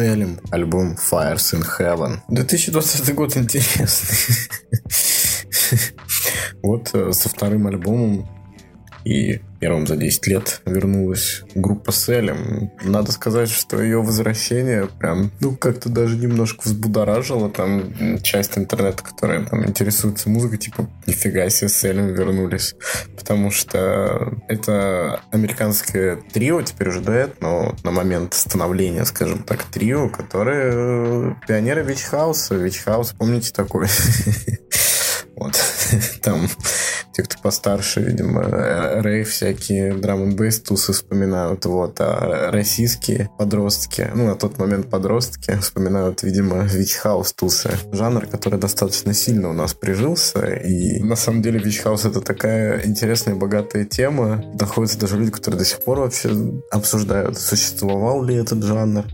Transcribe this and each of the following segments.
Селем, альбом Fires in Heaven. 2020 год интересный. Вот э, со вторым альбомом и первым за 10 лет вернулась группа Селем. Надо сказать, что ее возвращение прям, ну, как-то даже немножко взбудоражило. Там часть интернета, которая там интересуется музыкой, типа, нифига себе, Селем вернулись. Потому что это американское трио, теперь уже дуэт, но на момент становления, скажем так, трио, которые э, пионеры Вичхауса. Вичхаус, помните такой? Вот. Там те, кто постарше, видимо, рейв всякие, драм н бейс тусы вспоминают, вот, а российские подростки, ну, на тот момент подростки вспоминают, видимо, вич-хаус тусы. Жанр, который достаточно сильно у нас прижился, и на самом деле вич-хаус это такая интересная, богатая тема. Находятся даже люди, которые до сих пор вообще обсуждают, существовал ли этот жанр,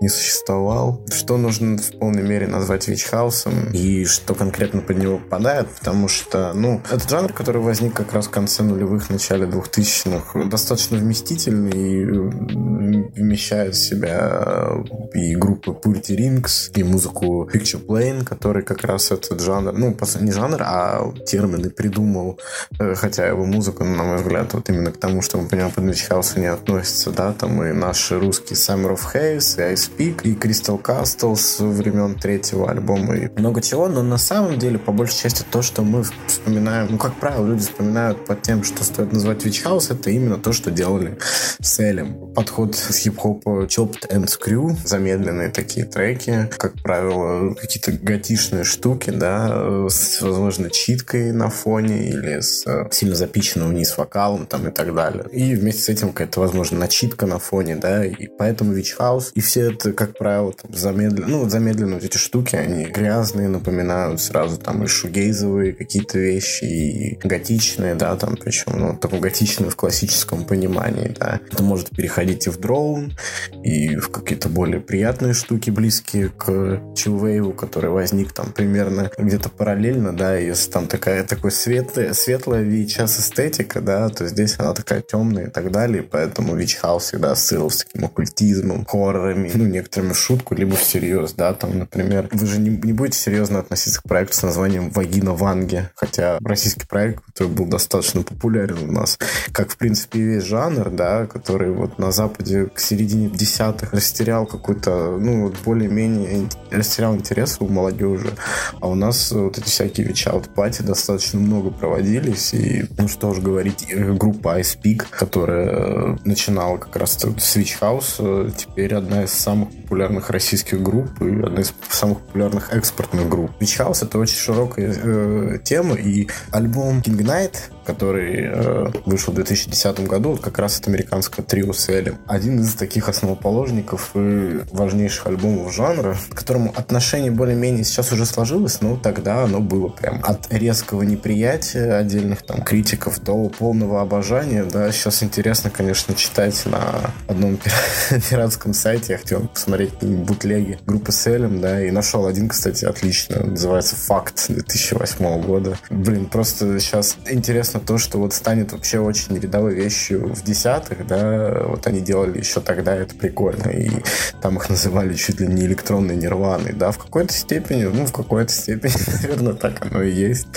не существовал, что нужно в полной мере назвать вич-хаусом, и что конкретно под него попадает, потому что, ну, этот жанр, который возник как раз в конце нулевых, начале двухтысячных, достаточно вместительный и вмещает в себя и группы Purity Rings, и музыку Picture Plane, который как раз этот жанр, ну, не жанр, а термины придумал, э, хотя его музыка, на мой взгляд, вот именно к тому, что мы понимаем, под House не относится, да, там и наши русские Summer of Haze, и Ice Peak, и Crystal Castles времен третьего альбома, и много чего, но на самом деле, по большей части, то, что мы вспоминаем, ну, как правило, люди вспоминают под тем, что стоит назвать Witch House, это именно то, что делали с Элем. Подход с хип-хопа Chopped and Screw, замедленные такие треки, как правило, какие-то готишные штуки, да, с, возможно, читкой на фоне или с сильно запиченным вниз вокалом там и так далее. И вместе с этим какая-то, возможно, начитка на фоне, да, и поэтому Witch House. И все это, как правило, там, замедленно, ну, замедленные вот эти штуки, они грязные, напоминают сразу там и шугейзовые какие-то вещи, и готичные, да, там, причем, ну, таком готичные в классическом понимании, да. Это может переходить и в дроун, и в какие-то более приятные штуки, близкие к чилвейву, который возник там примерно где-то параллельно, да, если там такая, такой светлая, светлая VHS эстетика, да, то здесь она такая темная и так далее, поэтому Witch всегда ассоциировался с таким оккультизмом, хоррорами, ну, некоторыми в шутку, либо всерьез, да, там, например, вы же не, не будете серьезно относиться к проекту с названием «Вагина Ванги», хотя российский проект, который был достаточно популярен у нас, как, в принципе, весь жанр, да, который вот на Западе к середине десятых растерял какой-то, ну, более-менее растерял интерес у молодежи, а у нас вот эти всякие вечаут пати достаточно много проводились, и, ну, что уж говорить, группа Ice Peak, которая начинала как раз Switch House, теперь одна из самых популярных российских групп и одна из самых популярных экспортных групп. Switch House — это очень широкая э, тема, и альбом Knight который э, вышел в 2010 году, вот как раз от американского трио с Элем. Один из таких основоположников и важнейших альбомов жанра, к которому отношение более-менее сейчас уже сложилось, но тогда оно было прям от резкого неприятия отдельных там критиков до полного обожания, да, сейчас интересно, конечно, читать на одном пиратском сайте, я хотел посмотреть бутлеги группы с Элем, да, и нашел один, кстати, отлично, называется «Факт» 2008 года. Блин, просто сейчас интересно интересно то, что вот станет вообще очень рядовой вещью в десятых, да, вот они делали еще тогда, это прикольно, и там их называли чуть ли не электронной нирваной, да, в какой-то степени, ну, в какой-то степени, наверное, так оно и есть,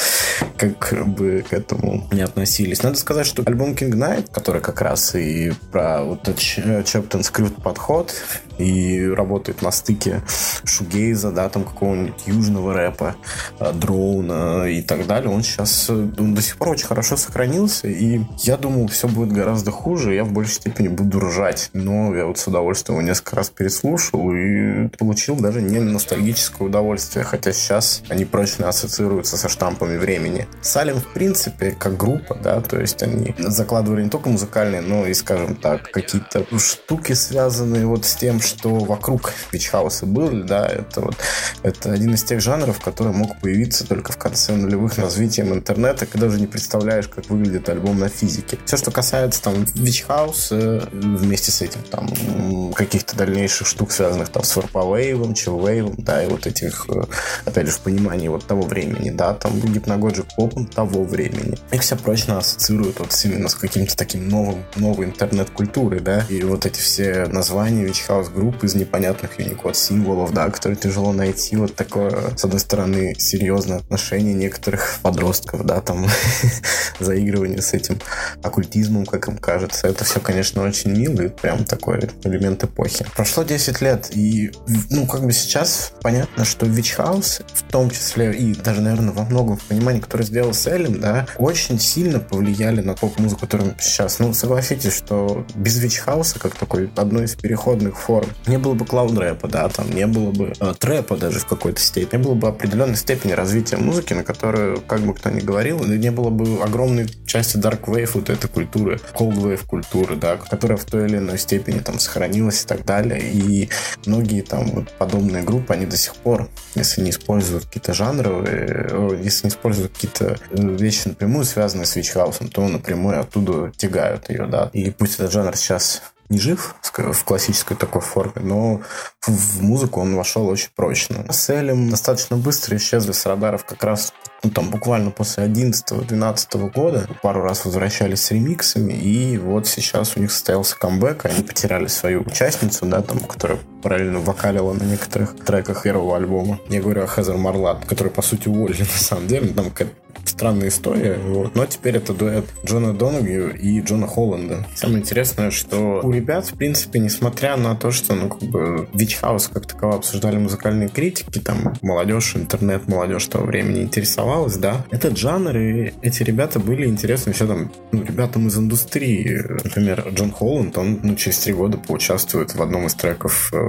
как бы к этому не относились. Надо сказать, что альбом King Knight, который как раз и про вот этот Чептон скрыт подход, и работает на стыке шугейза, да, там какого-нибудь южного рэпа, э, дроуна и так далее. Он сейчас он до сих пор очень хорошо сохранился, и я думал, все будет гораздо хуже, я в большей степени буду ржать. Но я вот с удовольствием его несколько раз переслушал и получил даже не ностальгическое удовольствие, хотя сейчас они прочно ассоциируются со штампами времени. Салем, в принципе, как группа, да, то есть они закладывали не только музыкальные, но и, скажем так, какие-то штуки, связанные вот с тем, что вокруг Вичхауса был, да, это вот это один из тех жанров, который мог появиться только в конце нулевых развитием интернета, когда уже не представляешь, как выглядит альбом на физике. Все, что касается там Вичхауса, вместе с этим там каких-то дальнейших штук, связанных там с варпавейвом, чиллвейвом, да, и вот этих, э, опять же, в понимании вот того времени, да, там гипногоджик хип-хопом того времени. Их все прочно ассоциируют вот именно с каким-то таким новым, новой интернет-культурой, да, и вот эти все названия House групп из непонятных Unicode символов, да, которые тяжело найти, вот такое, с одной стороны, серьезное отношение некоторых подростков, да, там, заигрывание с этим оккультизмом, как им кажется. Это все, конечно, очень мило, и прям такой элемент эпохи. Прошло 10 лет, и, ну, как бы сейчас понятно, что Witch House, в том числе, и даже, наверное, во многом в понимании, которое сделал Селим, да, очень сильно повлияли на поп-музыку, которую сейчас. Ну, согласитесь, что без Witch House, как такой одной из переходных форм, не было бы клауд-рэпа, да, там не было бы э, трэпа даже в какой-то степени, не было бы определенной степени развития музыки, на которую, как бы кто ни говорил, не было бы огромной части Dark Wave вот этой культуры, Cold Wave культуры, да, которая в той или иной степени там сохранилась и так далее. И многие там вот подобные группы, они до сих пор, если не используют какие-то жанровые, если не используют какие-то э, вещи напрямую связанные с House, то напрямую оттуда тягают ее, да. И пусть этот жанр сейчас не жив в классической такой форме, но в музыку он вошел очень прочно. С Элем достаточно быстро исчезли с радаров как раз ну, там буквально после 11-12 года. Пару раз возвращались с ремиксами, и вот сейчас у них состоялся камбэк, они потеряли свою участницу, да, там, которая параллельно вокалила на некоторых треках первого альбома. Я говорю о Хезер Марлат, который, по сути, уволили на самом деле. Там какая-то странная история. Вот. Но теперь это дуэт Джона Донагью и Джона Холланда. Самое интересное, что у ребят, в принципе, несмотря на то, что, ну, как бы, Вич Хаус как таково обсуждали музыкальные критики, там, молодежь, интернет, молодежь того времени интересовалась, да, этот жанр и эти ребята были интересны еще там, ну, ребятам из индустрии. Например, Джон Холланд, он, ну, через три года поучаствует в одном из треков э,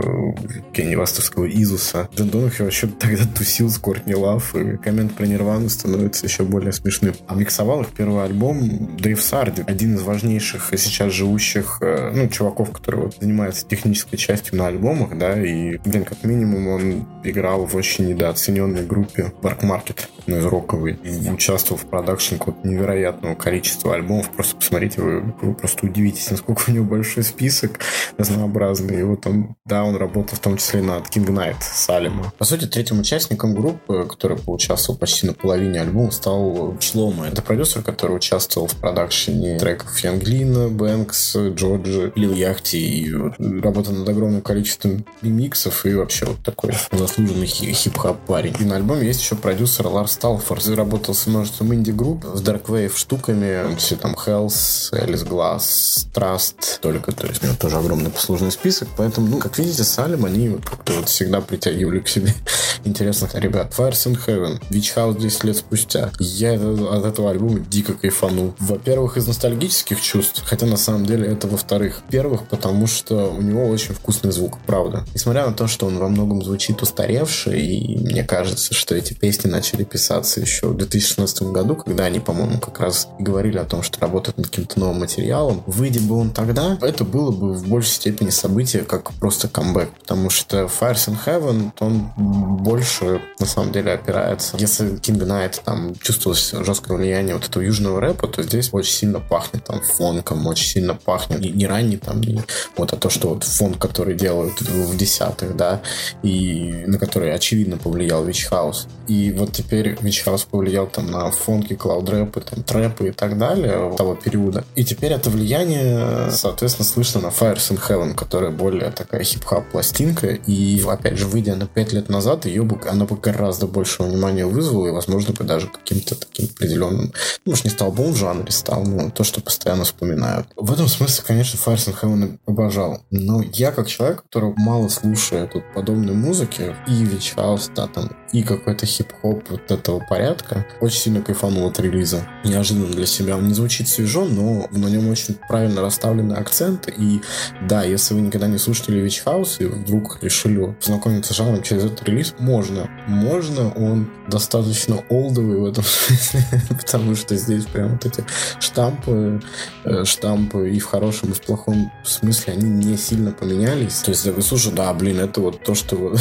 Кенни Вастовского Изуса. Джон Донахью вообще тогда тусил с Кортни Лав, и коммент про Нирвану становится еще более смешным. А миксовал их первый альбом Дэйв Сарди, один из важнейших сейчас живущих, э, ну, чуваков, который вот занимается технической частью на альбомах, да, и, блин, как минимум он играл в очень недооцененной группе Bark Market, ну, из роковой, и участвовал в продакшн вот невероятного количества альбомов. Просто посмотрите, вы, вы просто удивитесь, насколько у него большой список разнообразный. И вот он, да, он работал в том числе над King Knight Салема. По сути, третьим участником группы, который поучаствовал почти на половине альбома, стал Шлома. Это продюсер, который участвовал в продакшене треков Янглина, Бэнкс, Джорджи, Лил Яхти и работал над огромным количеством ремиксов и вообще вот такой заслуженный хип-хоп парень. И на альбоме есть еще продюсер Ларс Талфорд. Работал с множеством инди-групп, с Dark штуками, все там Hells, Alice Glass, Trust, только, то есть у него тоже огромный послужный список, поэтому, ну, как видите, Салим, они вот как-то вот всегда притягивали к себе интересных ребят. Fires in Heaven, Witch House 10 лет спустя. Я от этого альбома дико кайфанул. Во-первых, из ностальгических чувств, хотя на самом деле это во-вторых. Первых, потому что у него очень вкусный звук, правда. Несмотря на то, что он во многом звучит устаревше, и мне кажется, что эти песни начали писаться еще в 2016 году, когда они, по-моему, как раз говорили о том, что работают над каким-то новым материалом. Выйдя бы он тогда, это было бы в большей степени событие, как просто камбэк, потому что Fires in Heaven, он больше, на самом деле, опирается. Если King Knight там чувствовалось жесткое влияние вот этого южного рэпа, то здесь очень сильно пахнет там фонком, очень сильно пахнет не, не ранний там, не вот, а то, что вот фон, который делают в десятых, да, и на который очевидно повлиял Witch House. И вот теперь Witch House повлиял там на фонки, клауд-рэпы, там, трэпы и так далее того периода. И теперь это влияние, соответственно, слышно на Fires in Heaven, которая более такая пластинка. И, опять же, выйдя на 5 лет назад, ее бы, она бы гораздо больше внимания вызвала, и, возможно, бы даже каким-то таким определенным, ну, может, не столбом в жанре стал, но то, что постоянно вспоминают. В этом смысле, конечно, Fires in Heaven обожал. Но я, как человек, который мало слушает вот подобной музыки, и House, да, там, и какой-то хип-хоп вот этого порядка, очень сильно кайфанул от релиза. Неожиданно для себя. Он не звучит свежо, но на нем очень правильно расставлены акценты. И да, если вы никогда не слушали Witch House и вдруг решили познакомиться с жанром через этот релиз, можно. Можно, он достаточно олдовый в этом смысле, потому что здесь прям вот эти штампы, э, штампы и в хорошем, и в плохом смысле, они не сильно поменялись. То есть, вы слушаете, да, блин, это вот то, что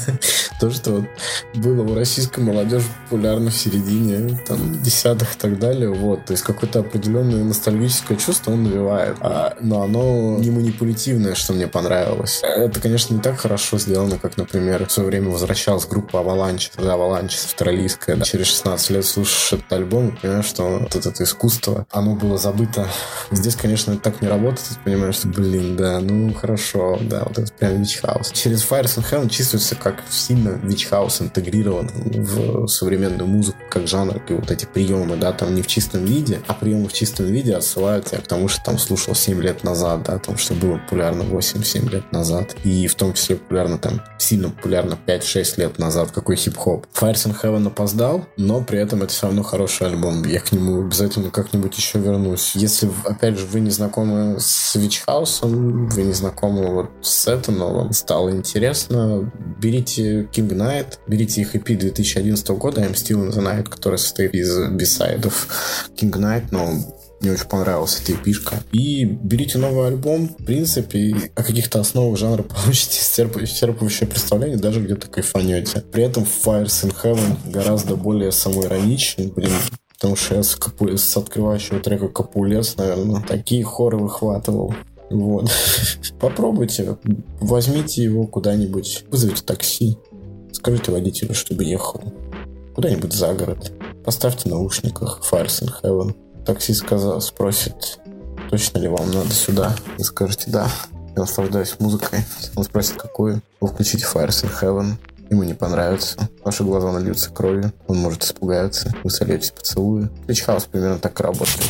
то, что вот было у российской молодежи популярно в середине там, десятых и так далее. Вот. То есть какое-то определенное ностальгическое чувство он навевает. А, но оно не манипулятивное, что мне понравилось. Это, конечно, не так хорошо сделано, как, например, в свое время возвращалась группа Avalanche, тогда Avalanche австралийская. Да. Через 16 лет слушаешь этот альбом понимаешь, что вот это искусство, оно было забыто. Здесь, конечно, это так не работает. Ты понимаешь, что, блин, да, ну хорошо, да, вот это прям Вич Хаус. Через Fires and Heaven чувствуется, как сильно Вич Хаус интегрирован в современную музыку, как жанр, и вот эти приемы, да, там не в чистом виде, а приемы в чистом виде отсылают тебя к тому, что там слушал 7 лет назад, да, о том, что было популярно 8-7 лет назад, и в том числе популярно там, сильно популярно 5-6 лет назад, какой хип-хоп. Fires and Heaven опоздал, но при этом это все равно хороший альбом. Я к нему обязательно как-нибудь еще вернусь. Если, опять же, вы не знакомы с Вич Хаусом, вы не знакомы вот с этим, но вам стало интересно, берите King Knight, берите их EP 2011 года, I'm Still in the Night, который состоит из бисайдов King Knight, но мне очень понравилась эта эпишка. И берите новый альбом. В принципе, о каких-то основах жанра получите исчерпывающее представление, даже где-то кайфанете. При этом Fires in Heaven гораздо более самоироничный, блин, Потому что я с, капу... с открывающего трека Капулес, наверное, такие хоры выхватывал. Вот. Попробуйте, возьмите его куда-нибудь, вызовите такси, скажите водителю, чтобы ехал куда-нибудь за город. Поставьте наушниках Fires in Heaven таксист сказал, спросит, точно ли вам надо сюда. Вы скажете, да. Я наслаждаюсь музыкой. Он спросит, какую. Вы включите Fires in Heaven. Ему не понравится. Ваши глаза нальются кровью. Он может испугаться. Вы сольетесь. Twitch House примерно так работает.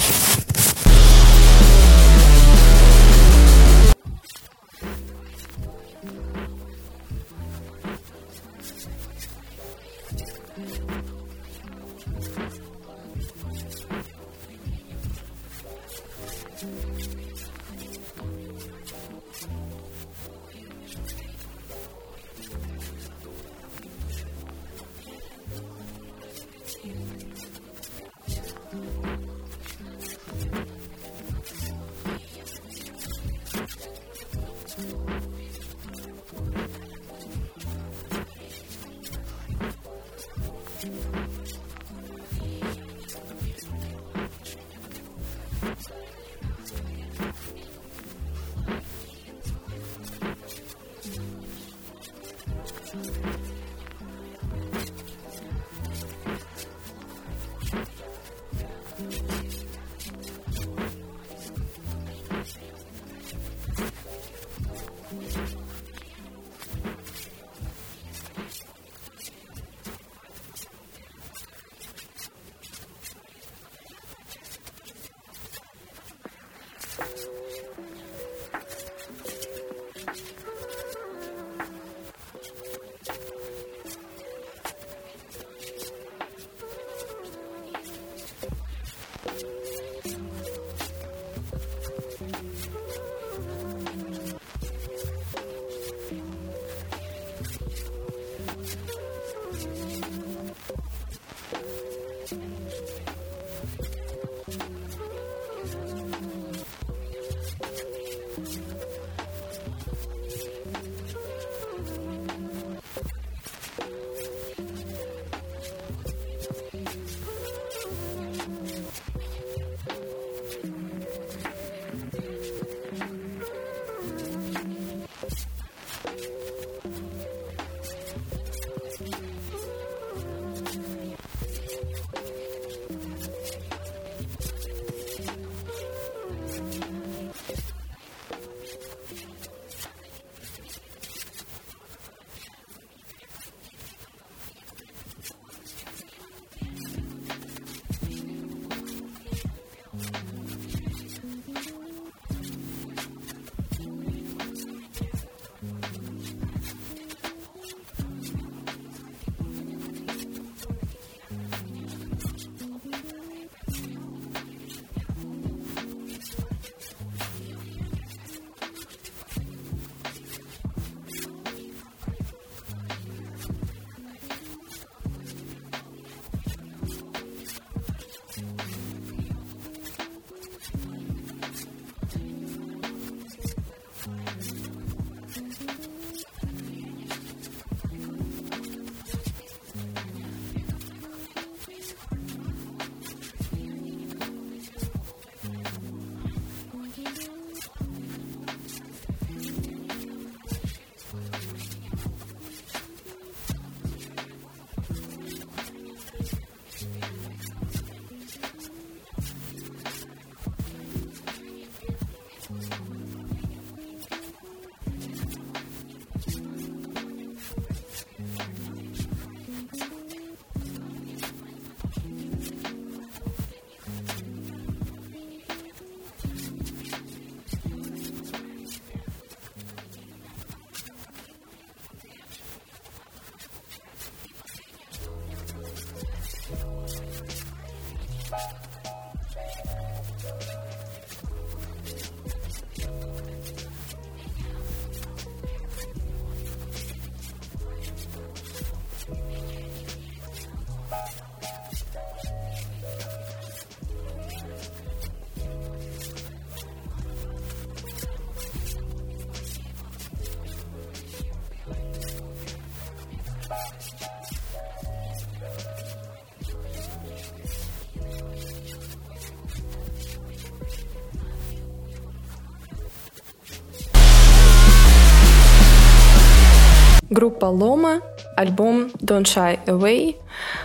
Группа Лома, альбом Don't Shy Away.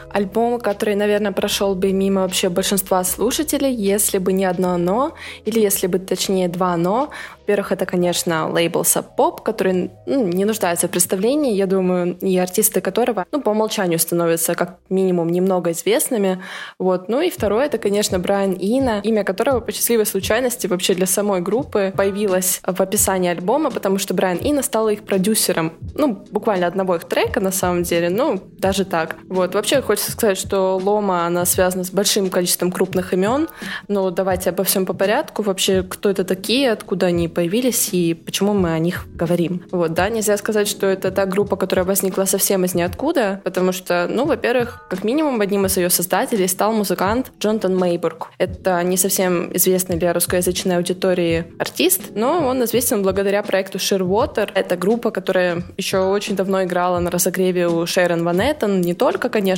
Альбом, который, наверное, прошел бы мимо вообще большинства слушателей, если бы не одно «но», или если бы, точнее, два «но». Во-первых, это, конечно, лейбл Sub который ну, не нуждается в представлении. Я думаю, и артисты которого, ну, по умолчанию становятся как минимум немного известными. Вот. Ну и второе, это, конечно, Брайан Ина, имя которого по счастливой случайности вообще для самой группы появилось в описании альбома, потому что Брайан Ина стал их продюсером. Ну, буквально одного их трека, на самом деле. Ну, даже так. Вот. Вообще, хочется сказать, что Лома, она связана с большим количеством крупных имен. Но давайте обо всем по порядку. Вообще, кто это такие, откуда они появились и почему мы о них говорим. Вот, да, нельзя сказать, что это та группа, которая возникла совсем из ниоткуда, потому что, ну, во-первых, как минимум одним из ее создателей стал музыкант Джонатан Мейбург. Это не совсем известный для русскоязычной аудитории артист, но он известен благодаря проекту Shearwater. Это группа, которая еще очень давно играла на разогреве у Шерон Ван Эттон, не только, конечно,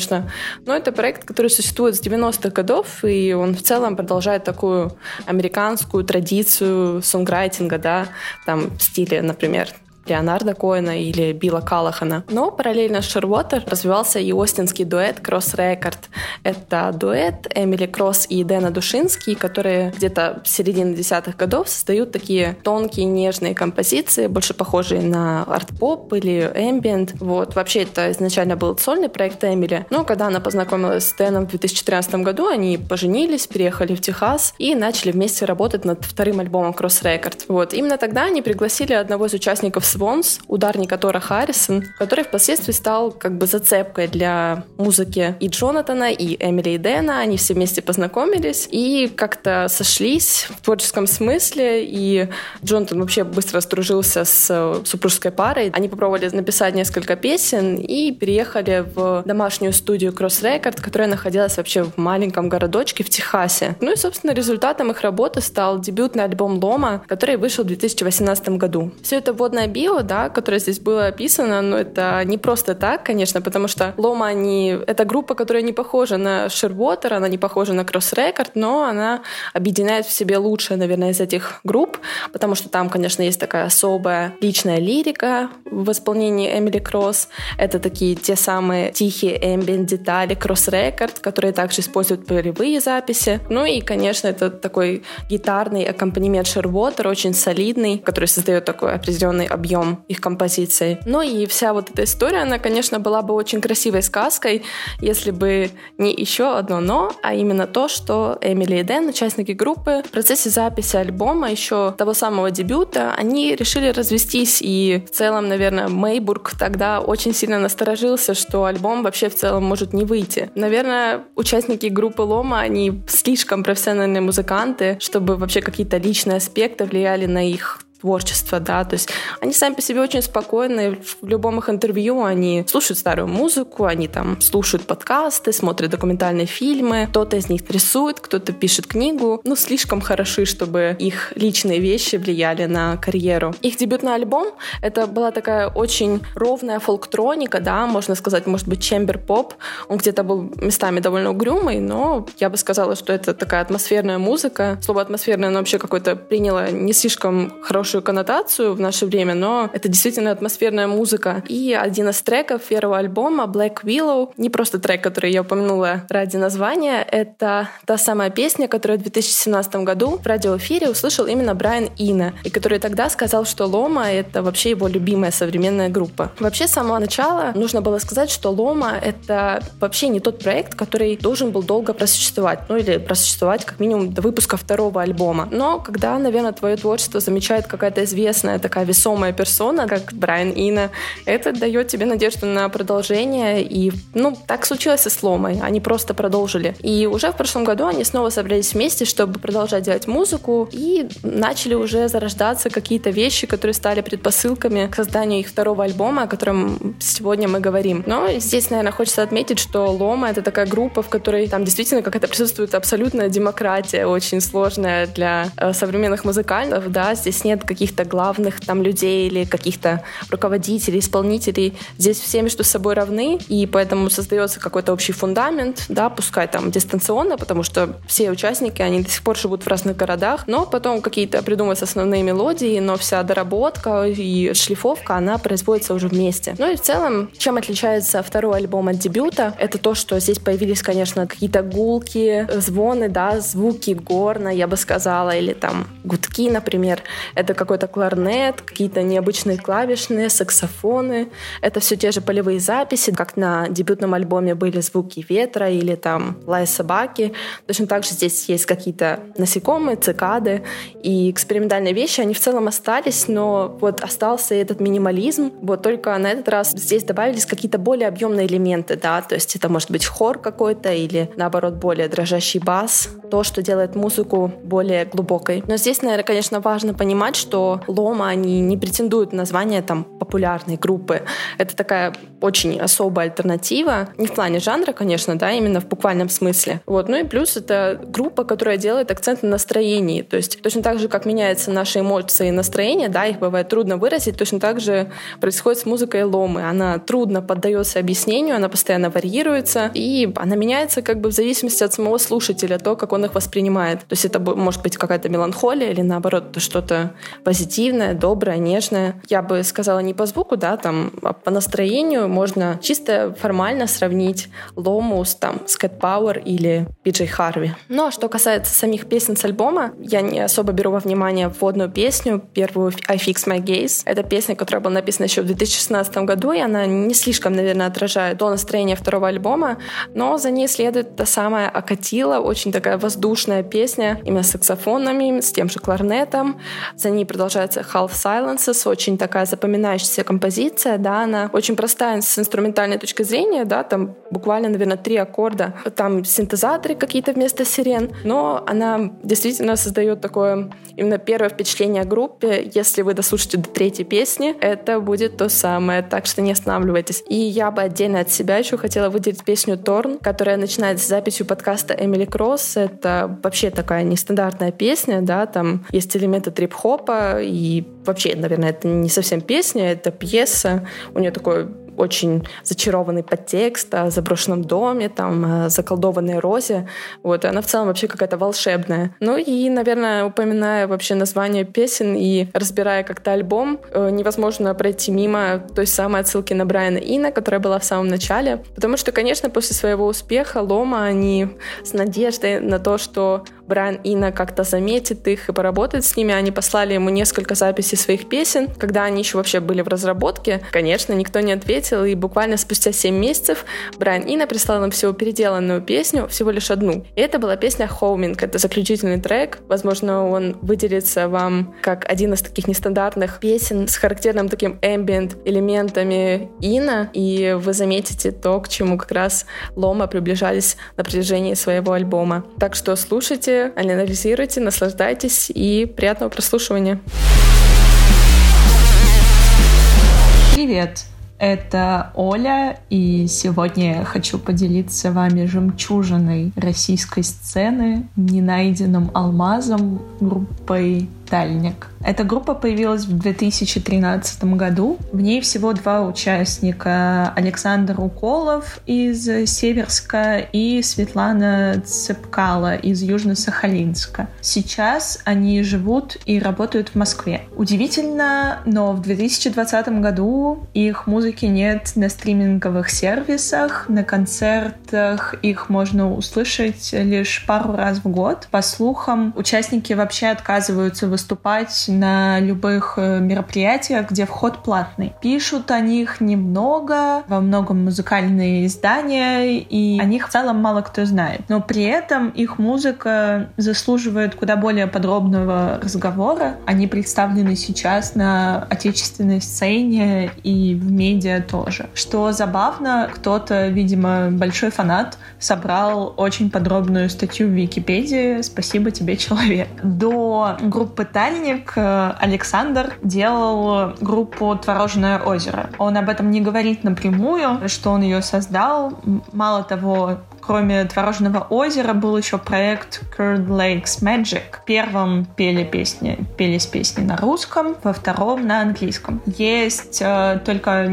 но это проект, который существует с 90-х годов, и он в целом продолжает такую американскую традицию сонграйтинга да, там в стиле, например, Леонарда Коэна или Билла Каллахана. Но параллельно с Shearwater развивался и остинский дуэт Cross Record. Это дуэт Эмили Кросс и Дэна Душинский, которые где-то в середине десятых годов создают такие тонкие, нежные композиции, больше похожие на арт-поп или эмбиент. Вот. Вообще это изначально был сольный проект Эмили. Но когда она познакомилась с Дэном в 2013 году, они поженились, переехали в Техас и начали вместе работать над вторым альбомом Cross Record. Вот. Именно тогда они пригласили одного из участников Swans, ударник Тора Харрисон, который впоследствии стал как бы зацепкой для музыки и Джонатана, и Эмили и Дэна. Они все вместе познакомились и как-то сошлись в творческом смысле, и Джонатан вообще быстро сдружился с супружеской парой. Они попробовали написать несколько песен и переехали в домашнюю студию Cross Record, которая находилась вообще в маленьком городочке в Техасе. Ну и, собственно, результатом их работы стал дебютный альбом Лома, который вышел в 2018 году. Все это вводное би био, да, которое здесь было описано, но это не просто так, конечно, потому что Лома, они... это группа, которая не похожа на Shearwater, она не похожа на Cross Record, но она объединяет в себе лучшее, наверное, из этих групп, потому что там, конечно, есть такая особая личная лирика в исполнении Эмили Кросс. Это такие те самые тихие ambient детали Cross Record, которые также используют полевые записи. Ну и, конечно, это такой гитарный аккомпанемент Shearwater, очень солидный, который создает такой определенный объем объем их композиций. Ну и вся вот эта история, она, конечно, была бы очень красивой сказкой, если бы не еще одно «но», а именно то, что Эмили и Дэн, участники группы, в процессе записи альбома, еще того самого дебюта, они решили развестись, и в целом, наверное, Мейбург тогда очень сильно насторожился, что альбом вообще в целом может не выйти. Наверное, участники группы Лома, они слишком профессиональные музыканты, чтобы вообще какие-то личные аспекты влияли на их творчества, да, то есть они сами по себе очень спокойны, в любом их интервью они слушают старую музыку, они там слушают подкасты, смотрят документальные фильмы, кто-то из них рисует, кто-то пишет книгу, ну, слишком хороши, чтобы их личные вещи влияли на карьеру. Их дебютный альбом — это была такая очень ровная фолктроника, да, можно сказать, может быть, чембер поп, он где-то был местами довольно угрюмый, но я бы сказала, что это такая атмосферная музыка. Слово атмосферное, оно вообще какое-то приняло не слишком хороший хорошую коннотацию в наше время, но это действительно атмосферная музыка. И один из треков первого альбома Black Willow, не просто трек, который я упомянула ради названия, это та самая песня, которую в 2017 году в радиоэфире услышал именно Брайан Ина, и который тогда сказал, что Лома — это вообще его любимая современная группа. Вообще, с самого начала нужно было сказать, что Лома — это вообще не тот проект, который должен был долго просуществовать, ну или просуществовать как минимум до выпуска второго альбома. Но когда, наверное, твое творчество замечает как какая-то известная такая весомая персона, как Брайан Ина, это дает тебе надежду на продолжение. И, ну, так случилось с Ломой. Они просто продолжили. И уже в прошлом году они снова собрались вместе, чтобы продолжать делать музыку. И начали уже зарождаться какие-то вещи, которые стали предпосылками к созданию их второго альбома, о котором сегодня мы говорим. Но здесь, наверное, хочется отметить, что Лома — это такая группа, в которой там действительно какая-то присутствует абсолютная демократия, очень сложная для э, современных музыкантов, да, здесь нет каких-то главных там людей или каких-то руководителей, исполнителей. Здесь все между собой равны, и поэтому создается какой-то общий фундамент, да, пускай там дистанционно, потому что все участники, они до сих пор живут в разных городах, но потом какие-то придумываются основные мелодии, но вся доработка и шлифовка, она производится уже вместе. Ну и в целом, чем отличается второй альбом от дебюта, это то, что здесь появились, конечно, какие-то гулки, звоны, да, звуки горна, я бы сказала, или там гудки, например. Это какой-то кларнет, какие-то необычные клавишные, саксофоны. Это все те же полевые записи, как на дебютном альбоме были звуки ветра или там лай собаки. Точно так же здесь есть какие-то насекомые, цикады и экспериментальные вещи. Они в целом остались, но вот остался этот минимализм. Вот только на этот раз здесь добавились какие-то более объемные элементы, да, то есть это может быть хор какой-то или наоборот более дрожащий бас, то, что делает музыку более глубокой. Но здесь, наверное, конечно, важно понимать, что Лома, они не претендуют на название там популярной группы. Это такая очень особая альтернатива. Не в плане жанра, конечно, да, именно в буквальном смысле. Вот. Ну и плюс это группа, которая делает акцент на настроении. То есть точно так же, как меняются наши эмоции и настроение, да, их бывает трудно выразить, точно так же происходит с музыкой Ломы. Она трудно поддается объяснению, она постоянно варьируется, и она меняется как бы в зависимости от самого слушателя, то, как он их воспринимает. То есть это может быть какая-то меланхолия или наоборот что-то позитивное, доброе, нежное. Я бы сказала не по звуку, да, там, а по настроению можно чисто формально сравнить Лому с там с Cat Power или Пиджей Харви. Ну а что касается самих песен с альбома, я не особо беру во внимание вводную песню, первую I Fix My Gaze. Это песня, которая была написана еще в 2016 году, и она не слишком, наверное, отражает то настроение второго альбома, но за ней следует та самая Акатила, очень такая воздушная песня, именно с саксофонами, с тем же кларнетом. За ней продолжается Half Silences, очень такая запоминающаяся композиция, да, она очень простая с инструментальной точки зрения, да, там буквально, наверное, три аккорда. Там синтезаторы какие-то вместо сирен, но она действительно создает такое именно первое впечатление о группе. Если вы дослушаете до третьей песни, это будет то самое, так что не останавливайтесь. И я бы отдельно от себя еще хотела выделить песню «Торн», которая начинается с записью подкаста Эмили Кросс. Это вообще такая нестандартная песня, да, там есть элементы трип-хопа, и вообще, наверное, это не совсем песня, это пьеса. У нее такой очень зачарованный подтекст о заброшенном доме, там, о заколдованной розе. Вот, и она в целом вообще какая-то волшебная. Ну и, наверное, упоминая вообще название песен и разбирая как-то альбом, э, невозможно пройти мимо той самой отсылки на Брайана Ина, которая была в самом начале. Потому что, конечно, после своего успеха Лома, они с надеждой на то, что Брайан Ина как-то заметит их и поработает с ними. Они послали ему несколько записей своих песен, когда они еще вообще были в разработке. Конечно, никто не ответил, и буквально спустя 7 месяцев Брайан Ина прислал нам всего переделанную песню, всего лишь одну. И это была песня «Homing». Это заключительный трек. Возможно, он выделится вам как один из таких нестандартных песен с характерным таким ambient элементами Ина, и вы заметите то, к чему как раз Лома приближались на протяжении своего альбома. Так что слушайте слушайте, анализируйте, наслаждайтесь и приятного прослушивания. Привет! Это Оля, и сегодня я хочу поделиться с вами жемчужиной российской сцены, ненайденным алмазом группой «Тальник». Эта группа появилась в 2013 году. В ней всего два участника. Александр Уколов из Северска и Светлана Цепкала из Южно-Сахалинска. Сейчас они живут и работают в Москве. Удивительно, но в 2020 году их музыки нет на стриминговых сервисах, на концертах их можно услышать лишь пару раз в год. По слухам, участники вообще отказываются выступать выступать на любых э, мероприятиях, где вход платный. Пишут о них немного, во многом музыкальные издания, и о них в целом мало кто знает. Но при этом их музыка заслуживает куда более подробного разговора. Они представлены сейчас на отечественной сцене и в медиа тоже. Что забавно, кто-то, видимо, большой фанат, собрал очень подробную статью в Википедии. Спасибо тебе, человек. До группы «Тальник» Александр делал группу «Творожное озеро». Он об этом не говорит напрямую, что он ее создал. Мало того, Кроме «Творожного озера» был еще проект Curd Lakes Magic. В первом пели песни, пелись песни на русском, во втором на английском. Есть э, только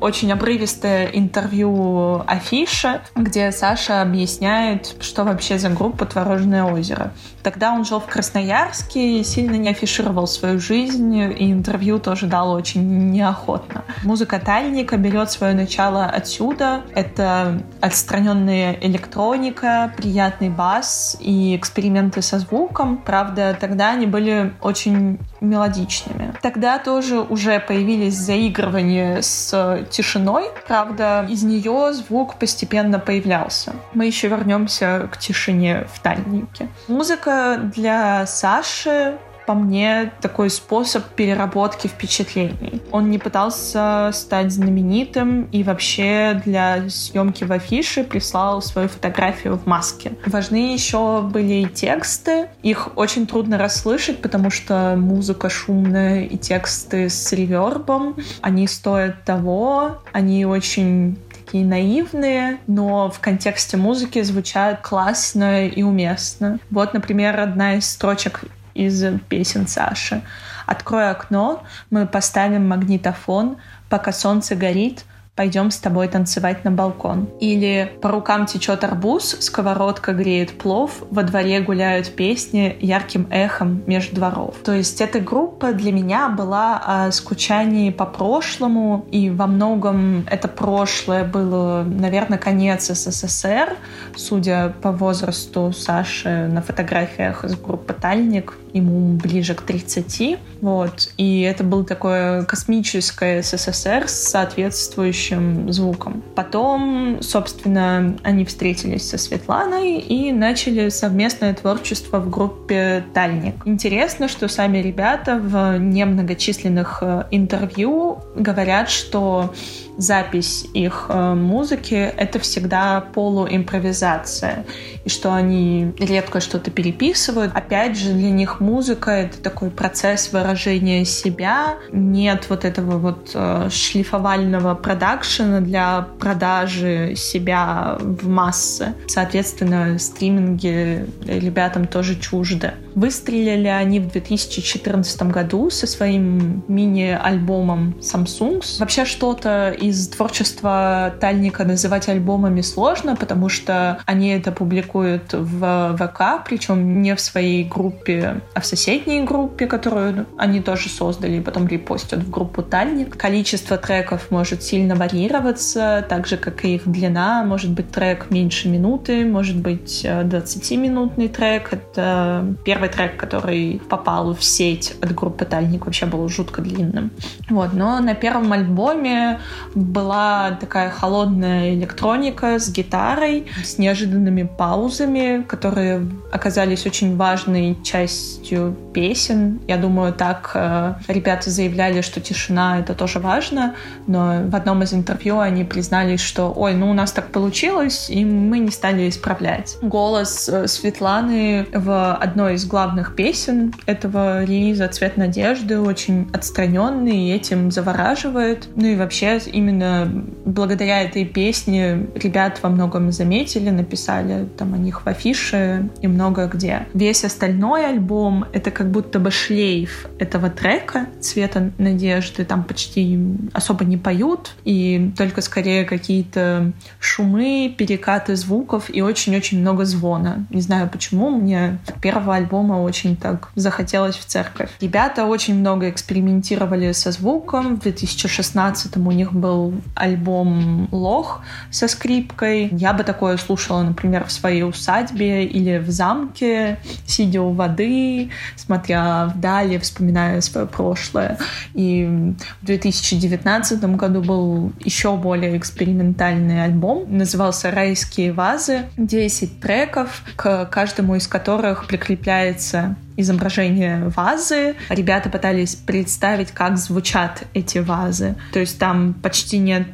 очень обрывистое интервью афиша, где Саша объясняет, что вообще за группа «Творожное озеро». Тогда он жил в Красноярске и сильно не афишировал свою жизнь, и интервью тоже дал очень неохотно. Музыка Тальника берет свое начало отсюда. Это отстраненная электроника, приятный бас и эксперименты со звуком. Правда, тогда они были очень мелодичными. Тогда тоже уже появились заигрывания с тишиной. Правда, из нее звук постепенно появлялся. Мы еще вернемся к тишине в Тальнике. Музыка для Саши по мне, такой способ переработки впечатлений. Он не пытался стать знаменитым и вообще для съемки в афише прислал свою фотографию в маске. Важны еще были и тексты. Их очень трудно расслышать, потому что музыка шумная и тексты с ревербом. Они стоят того, они очень такие наивные, но в контексте музыки звучат классно и уместно. Вот, например, одна из строчек из песен Саши. «Открой окно, мы поставим магнитофон, пока солнце горит, пойдем с тобой танцевать на балкон. Или по рукам течет арбуз, сковородка греет плов, во дворе гуляют песни ярким эхом между дворов. То есть эта группа для меня была о скучании по прошлому, и во многом это прошлое было, наверное, конец СССР, судя по возрасту Саши на фотографиях из группы «Тальник», ему ближе к 30. Вот. И это был такое космическое СССР с соответствующим звуком. Потом, собственно, они встретились со Светланой и начали совместное творчество в группе «Тальник». Интересно, что сами ребята в немногочисленных э, интервью говорят, что запись их э, музыки — это всегда полуимпровизация, и что они редко что-то переписывают. Опять же, для них музыка — это такой процесс выражения себя. Нет вот этого вот э, шлифовального продакшена для продажи себя в массы. Соответственно, стриминги ребятам тоже чужды. Выстрелили они в 2014 году со своим мини-альбомом Samsung. Вообще что-то из творчества Тальника называть альбомами сложно, потому что они это публикуют в ВК, причем не в своей группе, а в соседней группе, которую они тоже создали, и потом репостят в группу Тальник. Количество треков может сильно варьироваться, так же, как и их длина. Может быть трек меньше минуты, может быть 20-минутный трек. Это первый первый трек, который попал в сеть от группы Тальник, вообще был жутко длинным. Вот, но на первом альбоме была такая холодная электроника с гитарой, с неожиданными паузами, которые оказались очень важной частью песен. Я думаю, так э, ребята заявляли, что тишина — это тоже важно, но в одном из интервью они признались, что «Ой, ну у нас так получилось, и мы не стали исправлять». Голос э, Светланы в одной из главных песен этого релиза «Цвет надежды» очень отстраненный и этим завораживает. Ну и вообще именно благодаря этой песне ребят во многом заметили, написали там о них в афише и много где. Весь остальной альбом — это как будто бы шлейф этого трека «Цвета надежды». Там почти особо не поют, и только скорее какие-то шумы, перекаты звуков и очень-очень много звона. Не знаю почему, мне первого альбома альбома очень так захотелось в церковь. Ребята очень много экспериментировали со звуком. В 2016 у них был альбом «Лох» со скрипкой. Я бы такое слушала, например, в своей усадьбе или в замке, сидя у воды, смотря вдали, вспоминая свое прошлое. И в 2019 году был еще более экспериментальный альбом. Назывался «Райские вазы». 10 треков, к каждому из которых прикрепляется изображение вазы. Ребята пытались представить, как звучат эти вазы. То есть там почти нет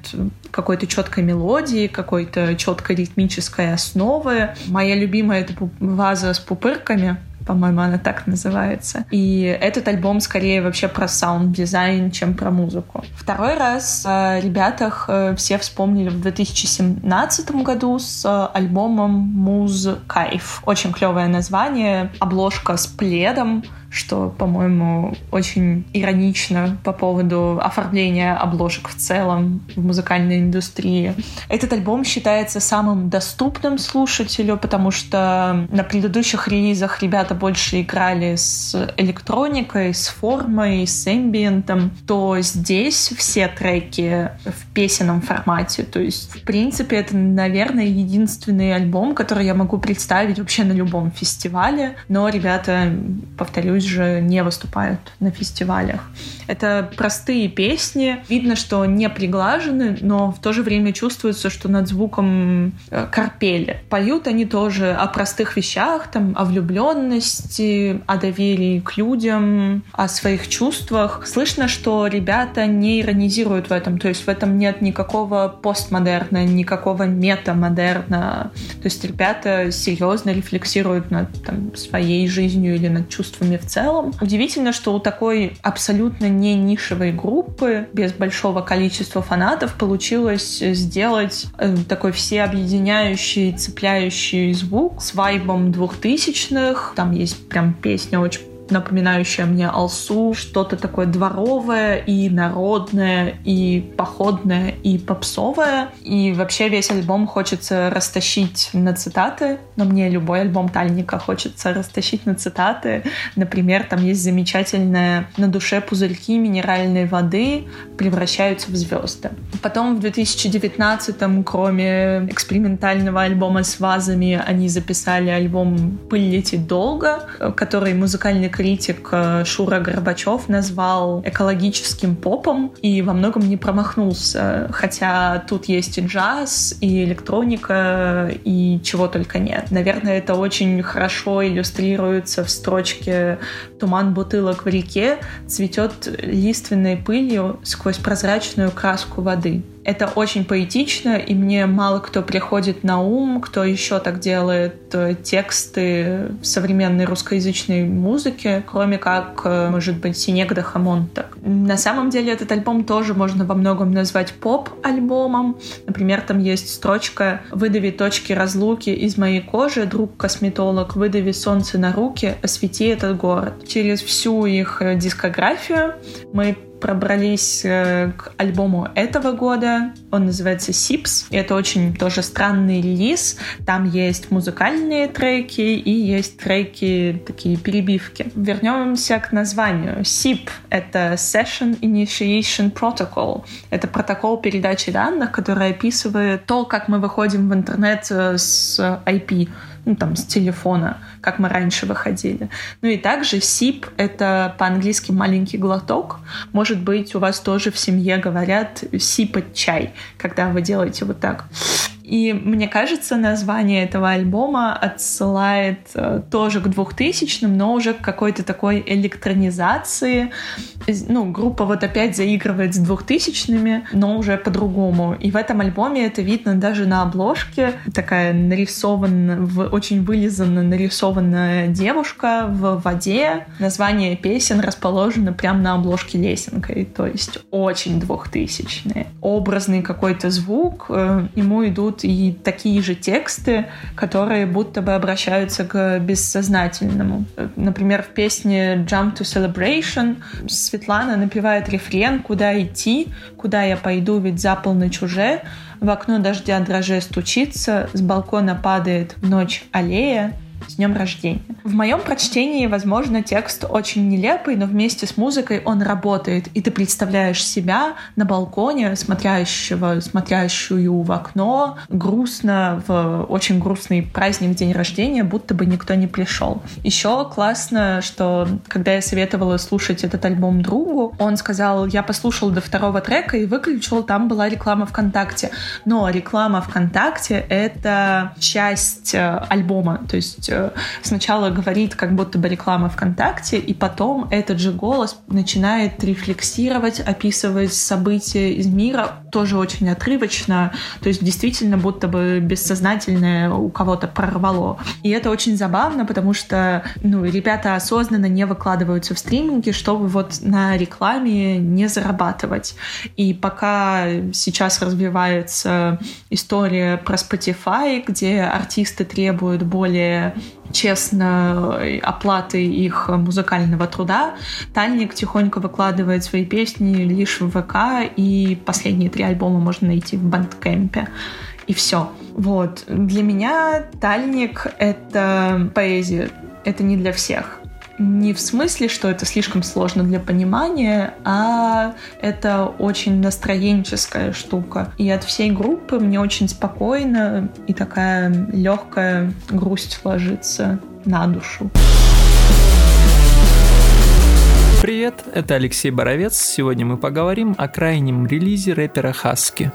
какой-то четкой мелодии, какой-то четкой ритмической основы. Моя любимая — это ваза с пупырками по-моему, она так называется. И этот альбом скорее вообще про саунд-дизайн, чем про музыку. Второй раз о ребятах э, все вспомнили в 2017 году с э, альбомом «Муз Кайф». Очень клевое название, обложка с пледом, что, по-моему, очень иронично по поводу оформления обложек в целом в музыкальной индустрии. Этот альбом считается самым доступным слушателю, потому что на предыдущих релизах ребята больше играли с электроникой, с формой, с эмбиентом, то здесь все треки в песенном формате. То есть, в принципе, это, наверное, единственный альбом, который я могу представить вообще на любом фестивале. Но ребята, повторюсь, же не выступают на фестивалях. Это простые песни. Видно, что не приглажены, но в то же время чувствуется, что над звуком э, корпели. Поют они тоже о простых вещах, там, о влюбленности, о доверии к людям, о своих чувствах. Слышно, что ребята не иронизируют в этом, то есть в этом нет никакого постмодерна, никакого метамодерна. То есть ребята серьезно рефлексируют над там, своей жизнью или над чувствами в целом. Удивительно, что у такой абсолютно не нишевой группы, без большого количества фанатов, получилось сделать э, такой всеобъединяющий, цепляющий звук с вайбом двухтысячных. Там есть прям песня очень напоминающее мне Алсу, что-то такое дворовое и народное, и походное, и попсовое. И вообще весь альбом хочется растащить на цитаты, но мне любой альбом Тальника хочется растащить на цитаты. Например, там есть замечательная «На душе пузырьки минеральной воды превращаются в звезды». Потом в 2019-м, кроме экспериментального альбома с вазами, они записали альбом «Пыль летит долго», который музыкальный критик э, Шура Горбачев назвал экологическим попом и во многом не промахнулся. Хотя тут есть и джаз, и электроника, и чего только нет. Наверное, это очень хорошо иллюстрируется в строчке «Туман бутылок в реке цветет лиственной пылью сквозь прозрачную краску воды». Это очень поэтично, и мне мало кто приходит на ум, кто еще так делает э, тексты современной русскоязычной музыки, кроме как, э, может быть, Синегда Хамонтак. На самом деле этот альбом тоже можно во многом назвать поп-альбомом. Например, там есть строчка «Выдави точки разлуки из моей кожи, друг-косметолог, выдави солнце на руки, освети этот город». Через всю их дискографию мы пробрались э, к альбому этого года. Он называется Sips. Это очень тоже странный релиз. Там есть музыкальные треки и есть треки, такие перебивки. Вернемся к названию. SIP — это Session Initiation Protocol. Это протокол передачи данных, который описывает то, как мы выходим в интернет э, с IP ну, там, с телефона, как мы раньше выходили. Ну и также сип — это по-английски маленький глоток. Может быть, у вас тоже в семье говорят сипать чай, когда вы делаете вот так. И мне кажется, название этого альбома отсылает э, тоже к 2000-м, но уже к какой-то такой электронизации. Ну, группа вот опять заигрывает с 2000-ми, но уже по-другому. И в этом альбоме это видно даже на обложке. Такая нарисованная, очень вылизанно нарисованная девушка в воде. Название песен расположено прямо на обложке лесенкой, то есть очень 2000-е. Образный какой-то звук, э, ему идут идут и такие же тексты, которые будто бы обращаются к бессознательному. Например, в песне Jump to Celebration Светлана напевает рефрен «Куда идти? Куда я пойду? Ведь за полночь уже». В окно дождя дроже стучится, с балкона падает в ночь аллея, С днем рождения. В моем прочтении, возможно, текст очень нелепый, но вместе с музыкой он работает, и ты представляешь себя на балконе, смотрящего, смотрящую в окно, грустно, в очень грустный праздник, день рождения, будто бы никто не пришел. Еще классно, что когда я советовала слушать этот альбом другу, он сказал, я послушал до второго трека и выключил, там была реклама ВКонтакте. Но реклама ВКонтакте — это часть э, альбома, то есть э, сначала говорит как будто бы реклама ВКонтакте, и потом этот же голос начинает рефлексировать, описывать события из мира, тоже очень отрывочно, то есть действительно будто бы бессознательное у кого-то прорвало. И это очень забавно, потому что ну, ребята осознанно не выкладываются в стриминге, чтобы вот на рекламе не зарабатывать. И пока сейчас развивается история про Spotify, где артисты требуют более честно оплаты их музыкального труда. Тальник тихонько выкладывает свои песни лишь в ВК, и последние три альбома можно найти в Бандкэмпе. И все. Вот. Для меня Тальник — это поэзия. Это не для всех не в смысле, что это слишком сложно для понимания, а это очень настроенческая штука. И от всей группы мне очень спокойно и такая легкая грусть ложится на душу. Привет, это Алексей Боровец. Сегодня мы поговорим о крайнем релизе рэпера Хаски.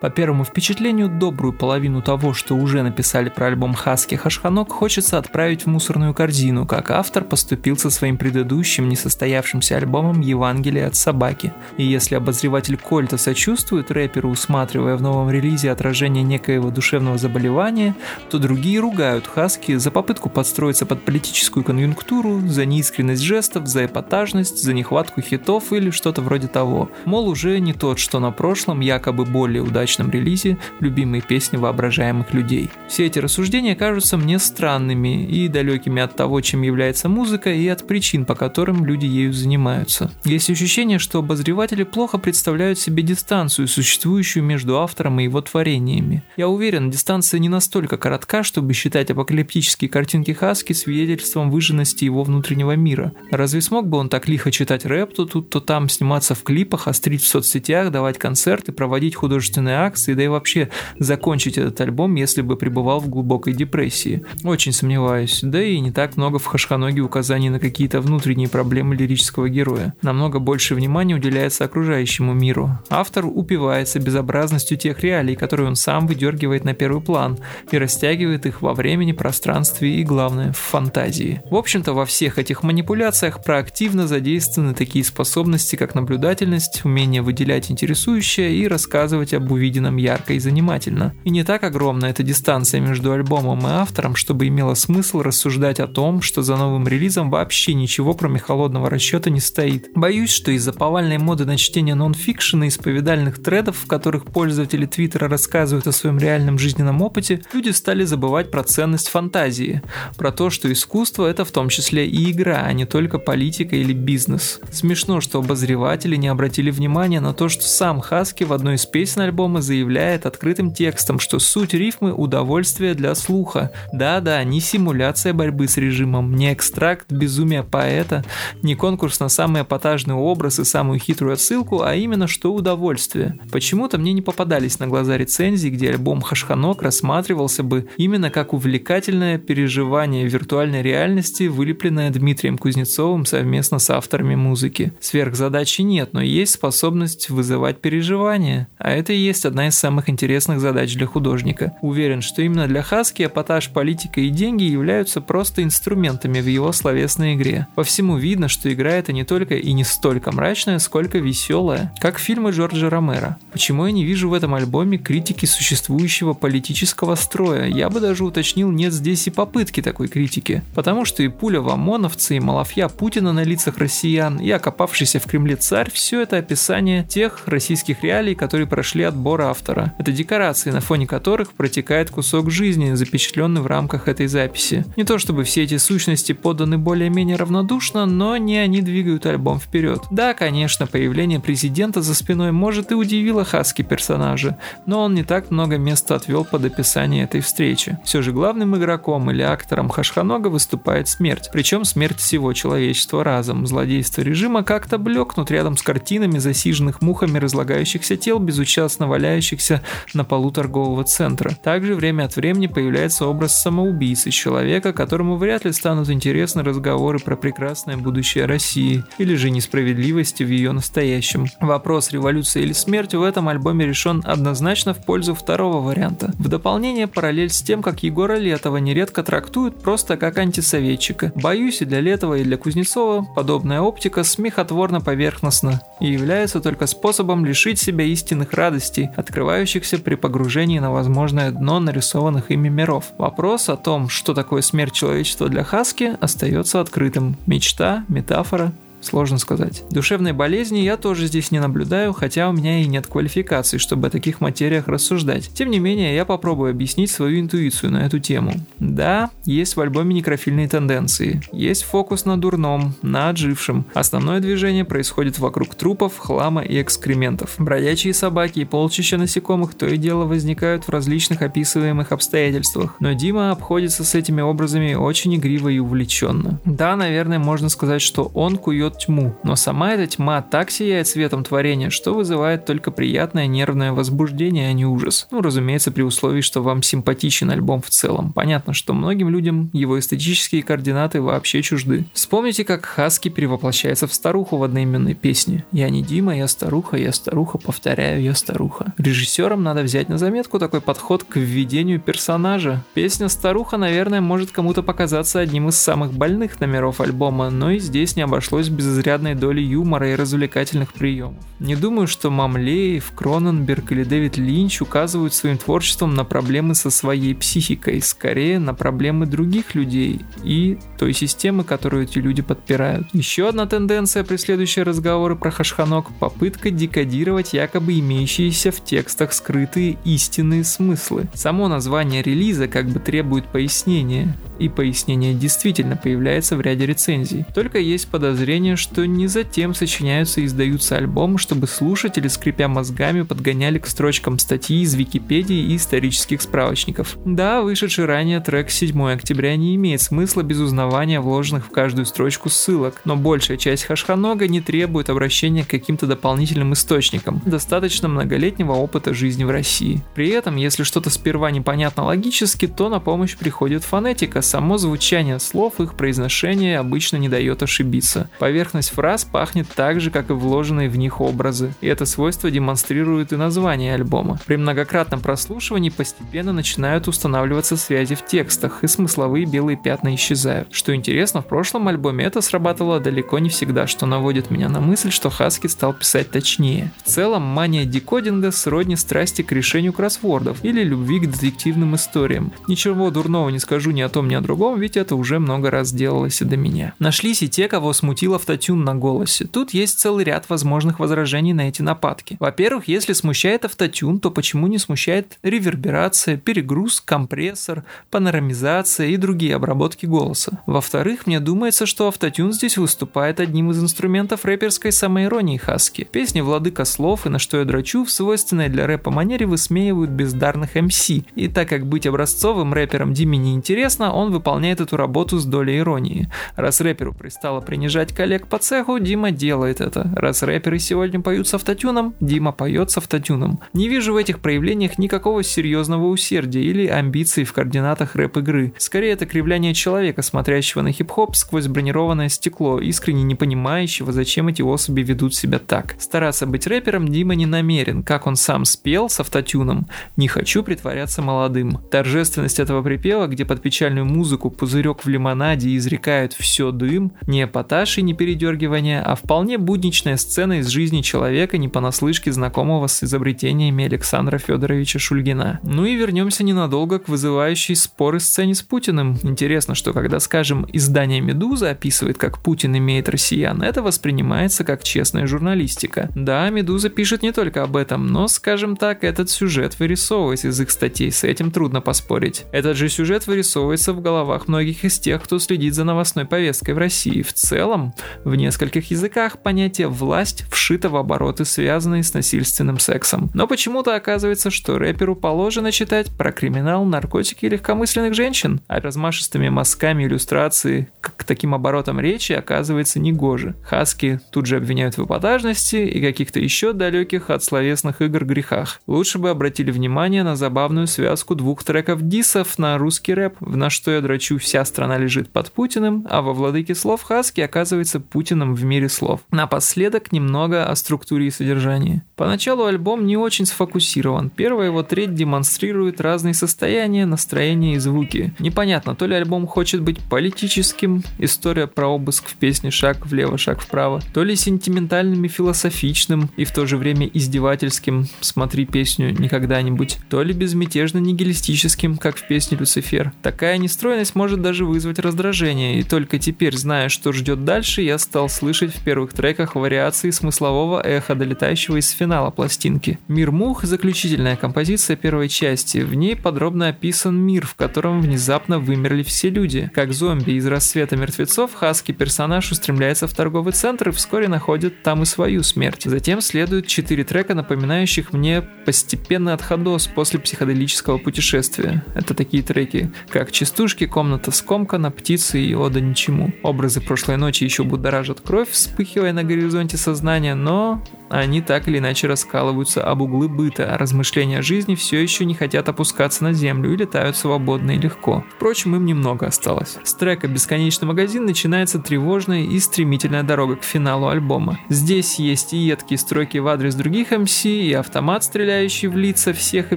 По первому впечатлению, добрую половину того, что уже написали про альбом Хаски Хашханок, хочется отправить в мусорную корзину, как автор поступил со своим предыдущим несостоявшимся альбомом «Евангелие от собаки». И если обозреватель Кольта сочувствует рэперу, усматривая в новом релизе отражение некоего душевного заболевания, то другие ругают Хаски за попытку подстроиться под политическую конъюнктуру, за неискренность жестов, за эпатажность, за нехватку хитов или что-то вроде того. Мол, уже не тот, что на прошлом, якобы более удачный удачном релизе любимые песни воображаемых людей. Все эти рассуждения кажутся мне странными и далекими от того, чем является музыка и от причин, по которым люди ею занимаются. Есть ощущение, что обозреватели плохо представляют себе дистанцию, существующую между автором и его творениями. Я уверен, дистанция не настолько коротка, чтобы считать апокалиптические картинки Хаски свидетельством выжженности его внутреннего мира. Разве смог бы он так лихо читать рэп, то тут, то там, сниматься в клипах, острить в соцсетях, давать концерты, проводить художественные концертные акции, да и вообще закончить этот альбом, если бы пребывал в глубокой депрессии. Очень сомневаюсь. Да и не так много в Хашханоге указаний на какие-то внутренние проблемы лирического героя. Намного больше внимания уделяется окружающему миру. Автор упивается безобразностью тех реалий, которые он сам выдергивает на первый план и растягивает их во времени, пространстве и, главное, в фантазии. В общем-то, во всех этих манипуляциях проактивно задействованы такие способности, как наблюдательность, умение выделять интересующее и рассказывать об увиденном ярко и занимательно. И не так огромна эта дистанция между альбомом и автором, чтобы имело смысл рассуждать о том, что за новым релизом вообще ничего кроме холодного расчета не стоит. Боюсь, что из-за повальной моды на чтение нон-фикшена и исповедальных тредов, в которых пользователи Твиттера рассказывают о своем реальном жизненном опыте, люди стали забывать про ценность фантазии, про то, что искусство это в том числе и игра, а не только политика или бизнес. Смешно, что обозреватели не обратили внимания на то, что сам Хаски в одной из песен альбома Обама заявляет открытым текстом, что суть рифмы – удовольствие для слуха. Да-да, не симуляция борьбы с режимом, не экстракт безумия поэта, не конкурс на самый эпатажный образ и самую хитрую отсылку, а именно что удовольствие. Почему-то мне не попадались на глаза рецензии, где альбом Хашханок рассматривался бы именно как увлекательное переживание виртуальной реальности, вылепленное Дмитрием Кузнецовым совместно с авторами музыки. Сверхзадачи нет, но есть способность вызывать переживания. А это и есть есть одна из самых интересных задач для художника. Уверен, что именно для Хаски эпатаж, политика и деньги являются просто инструментами в его словесной игре. По всему видно, что игра это не только и не столько мрачная, сколько веселая, как фильмы Джорджа Ромера. Почему я не вижу в этом альбоме критики существующего политического строя? Я бы даже уточнил, нет здесь и попытки такой критики. Потому что и пуля в ОМОНовцы, и малафья Путина на лицах россиян, и окопавшийся в Кремле царь – все это описание тех российских реалий, которые прошли от подбор автора. Это декорации, на фоне которых протекает кусок жизни, запечатленный в рамках этой записи. Не то чтобы все эти сущности поданы более-менее равнодушно, но не они двигают альбом вперед. Да, конечно, появление президента за спиной может и удивило Хаски персонажа, но он не так много места отвел под описание этой встречи. Все же главным игроком или актором Хашханога выступает смерть, причем смерть всего человечества разом. Злодейство режима как-то блекнут рядом с картинами засиженных мухами разлагающихся тел, безучастно валяющихся на полу торгового центра. Также время от времени появляется образ самоубийцы, человека, которому вряд ли станут интересны разговоры про прекрасное будущее России или же несправедливости в ее настоящем. Вопрос революции или смерть в этом альбоме решен однозначно в пользу второго варианта. В дополнение параллель с тем, как Егора Летова нередко трактуют просто как антисоветчика. Боюсь, и для Летова, и для Кузнецова подобная оптика смехотворно поверхностна и является только способом лишить себя истинных радостей, открывающихся при погружении на возможное дно нарисованных ими миров. Вопрос о том, что такое смерть человечества для Хаски, остается открытым. Мечта, метафора, Сложно сказать. Душевной болезни я тоже здесь не наблюдаю, хотя у меня и нет квалификации, чтобы о таких материях рассуждать. Тем не менее, я попробую объяснить свою интуицию на эту тему. Да, есть в альбоме некрофильные тенденции. Есть фокус на дурном, на отжившем. Основное движение происходит вокруг трупов, хлама и экскрементов. Бродячие собаки и полчища насекомых то и дело возникают в различных описываемых обстоятельствах. Но Дима обходится с этими образами очень игриво и увлеченно. Да, наверное, можно сказать, что он кует тьму, но сама эта тьма так сияет светом творения, что вызывает только приятное нервное возбуждение, а не ужас. Ну, разумеется, при условии, что вам симпатичен альбом в целом. Понятно, что многим людям его эстетические координаты вообще чужды. Вспомните, как Хаски перевоплощается в старуху в одноименной песне. «Я не Дима, я старуха, я старуха, повторяю, я старуха». Режиссерам надо взять на заметку такой подход к введению персонажа. Песня «Старуха», наверное, может кому-то показаться одним из самых больных номеров альбома, но и здесь не обошлось без без изрядной доли юмора и развлекательных приемов. Не думаю, что Мамлеев, Кроненберг или Дэвид Линч указывают своим творчеством на проблемы со своей психикой, скорее на проблемы других людей и той системы, которую эти люди подпирают. Еще одна тенденция, преследующая разговоры про Хашханок – попытка декодировать якобы имеющиеся в текстах скрытые истинные смыслы. Само название релиза как бы требует пояснения, и пояснение действительно появляется в ряде рецензий. Только есть подозрение, что не затем сочиняются и издаются альбомы, чтобы слушатели, скрипя мозгами, подгоняли к строчкам статьи из Википедии и исторических справочников. Да, вышедший ранее трек 7 октября не имеет смысла без узнавания вложенных в каждую строчку ссылок, но большая часть хашханога не требует обращения к каким-то дополнительным источникам. Достаточно многолетнего опыта жизни в России. При этом, если что-то сперва непонятно логически, то на помощь приходит фонетика, само звучание слов, их произношение обычно не дает ошибиться. Поверхность фраз пахнет так же, как и вложенные в них образы, и это свойство демонстрирует и название альбома. При многократном прослушивании постепенно начинают устанавливаться связи в текстах, и смысловые белые пятна исчезают. Что интересно, в прошлом альбоме это сработало далеко не всегда, что наводит меня на мысль, что Хаски стал писать точнее. В целом, мания декодинга сродни страсти к решению кроссвордов или любви к детективным историям. Ничего дурного не скажу ни о том, ни о другом, ведь это уже много раз делалось и до меня. Нашлись и те, кого смутил автотюн на голосе. Тут есть целый ряд возможных возражений на эти нападки. Во-первых, если смущает автотюн, то почему не смущает реверберация, перегруз, компрессор, панорамизация и другие обработки голоса? Во-вторых, мне думается, что автотюн здесь выступает одним из инструментов рэперской самоиронии Хаски. Песни «Владыка слов» и «На что я драчу» в свойственной для рэпа манере высмеивают бездарных МС. И так как быть образцовым рэпером Диме не интересно, он он выполняет эту работу с долей иронии. Раз рэперу пристало принижать коллег по цеху, Дима делает это. Раз рэперы сегодня поют с автотюном, Дима поет с автотюном. Не вижу в этих проявлениях никакого серьезного усердия или амбиций в координатах рэп-игры. Скорее, это кривляние человека, смотрящего на хип-хоп сквозь бронированное стекло, искренне не понимающего, зачем эти особи ведут себя так. Стараться быть рэпером Дима не намерен, как он сам спел с автотюном. Не хочу притворяться молодым. Торжественность этого припева, где под печальную музыку пузырек в лимонаде изрекают «все дым», не эпатаж и не передергивание, а вполне будничная сцена из жизни человека, не понаслышке знакомого с изобретениями Александра Федоровича Шульгина. Ну и вернемся ненадолго к вызывающей споры сцене с Путиным. Интересно, что когда, скажем, издание «Медуза» описывает, как Путин имеет россиян, это воспринимается как честная журналистика. Да, «Медуза» пишет не только об этом, но, скажем так, этот сюжет вырисовывается из их статей, с этим трудно поспорить. Этот же сюжет вырисовывается в головах многих из тех, кто следит за новостной повесткой в России. В целом, в нескольких языках понятие «власть» вшито в обороты, связанные с насильственным сексом. Но почему-то оказывается, что рэперу положено читать про криминал, наркотики и легкомысленных женщин, а размашистыми мазками иллюстрации к таким оборотам речи оказывается негоже. Хаски тут же обвиняют в эпатажности и каких-то еще далеких от словесных игр грехах. Лучше бы обратили внимание на забавную связку двух треков дисов на русский рэп, в «На что я драчу, вся страна лежит под Путиным», а во «Владыке слов» Хаски оказывается Путиным в мире слов. Напоследок немного о структуре и содержании. Поначалу альбом не очень сфокусирован. Первая его треть демонстрирует разные состояния, настроения и звуки. Непонятно, то ли альбом хочет быть политическим, история про обыск в песне «Шаг влево, шаг вправо», то ли сентиментальным и философичным, и в то же время издевательским «Смотри песню никогда-нибудь», то ли безмятежно-нигилистическим, как в песне «Люцифер». Такая нестроенность может даже вызвать раздражение, и только теперь, зная, что ждет дальше, я стал слышать в первых треках вариации смыслового эха, долетающего из финала пластинки. «Мир мух» — заключительная композиция первой части. В ней подробно описан мир, в котором внезапно вымерли все люди. Как зомби из рассвета мертвецов, Хаски персонаж устремляется в торговый центр и вскоре находит там и свою смерть. Затем следуют четыре трека, напоминающих мне постепенный отходос после психоделического путешествия. Это такие треки, как «Частушки», «Комната скомкана», «Птицы» и «Ода ничему». Образы прошлой ночи еще будоражат кровь, вспыхивая на горизонте сознания, но они так или иначе раскалываются об углы быта, а размышления о жизни все еще не хотят опускаться на землю и летают свободно и легко. Впрочем, им немного осталось. С трека «Бесконечный магазин» начинается тревожная и стремительная дорога к финалу альбома. Здесь есть и едкие строки в адрес других МС, и автомат, стреляющий в лица всех и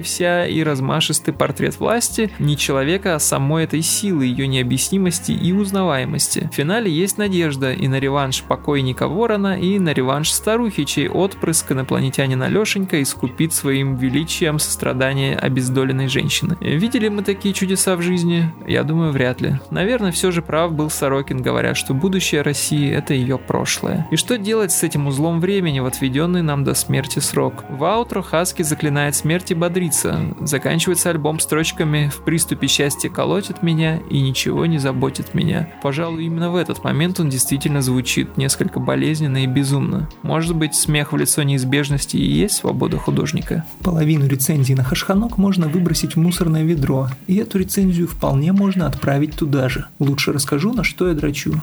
вся, и размашистый портрет власти, не человека, а самой этой силы, ее необъяснимости и узнаваемости. В финале есть надежда и на реванш покойника Ворона, и на реванш старухи, чей отпрыск инопланетянина Лешенька искупит своим величием сострадание обездоленной женщины. Видели мы такие чудеса в жизни? Я думаю, вряд ли. Наверное, все же прав был Сорокин, говоря, что будущее России – это ее прошлое. И что делать с этим узлом времени в отведенный нам до смерти срок? В аутро Хаски заклинает смерть и бодрится. Заканчивается альбом строчками «В приступе счастья колотит меня и ничего не заботит меня». Пожалуй, именно в этот момент он действительно звучит несколько болезненно и безумно. Может быть, смех в лицо неизбежности и есть свобода художника? Половину рецензий на Хашханок можно выбросить в мусорное ведро, и эту рецензию вполне можно отправить туда же. Лучше расскажу, на что я драчу.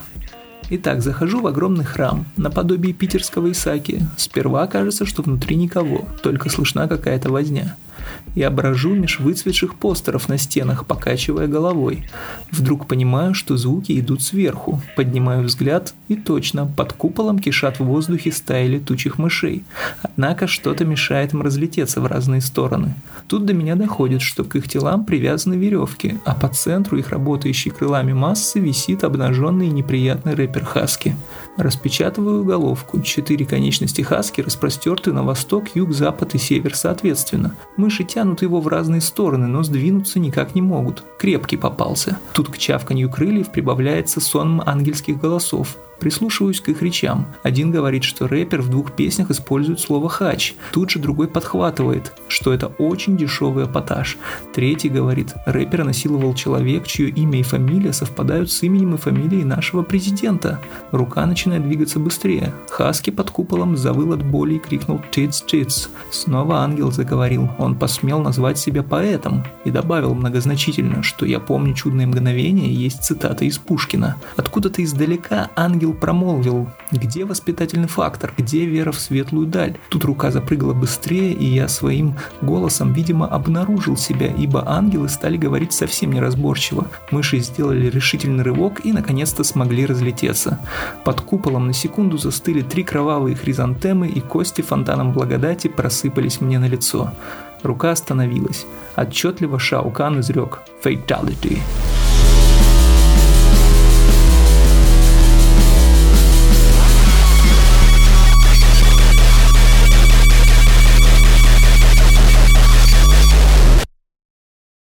Итак, захожу в огромный храм, наподобие питерского Исаки. Сперва кажется, что внутри никого, только слышна какая-то возня и брожу меж выцветших постеров на стенах, покачивая головой. Вдруг понимаю, что звуки идут сверху. Поднимаю взгляд, и точно, под куполом кишат в воздухе стаи летучих мышей. Однако что-то мешает им разлететься в разные стороны. Тут до меня доходит, что к их телам привязаны веревки, а по центру их работающей крылами массы висит обнаженный и неприятный рэпер Хаски. Распечатываю головку. Четыре конечности Хаски распростерты на восток, юг, запад и север соответственно. Мыши тянут его в разные стороны, но сдвинуться никак не могут. Крепкий попался. Тут к чавканью крыльев прибавляется сон ангельских голосов. Прислушиваюсь к их речам. Один говорит, что рэпер в двух песнях использует слово «хач». Тут же другой подхватывает, что это очень дешевый эпатаж. Третий говорит, рэпера насиловал человек, чье имя и фамилия совпадают с именем и фамилией нашего президента. Рука начинает двигаться быстрее. Хаски под куполом завыл от боли и крикнул «Тиц, тиц». Снова ангел заговорил. Он посмел назвать себя поэтом и добавил многозначительно, что «Я помню чудное мгновение» есть цитата из Пушкина. Откуда-то издалека ангел ангел промолвил, где воспитательный фактор, где вера в светлую даль. Тут рука запрыгала быстрее, и я своим голосом, видимо, обнаружил себя, ибо ангелы стали говорить совсем неразборчиво. Мыши сделали решительный рывок и, наконец-то, смогли разлететься. Под куполом на секунду застыли три кровавые хризантемы, и кости фонтаном благодати просыпались мне на лицо. Рука остановилась. Отчетливо Шаукан изрек «Fatality».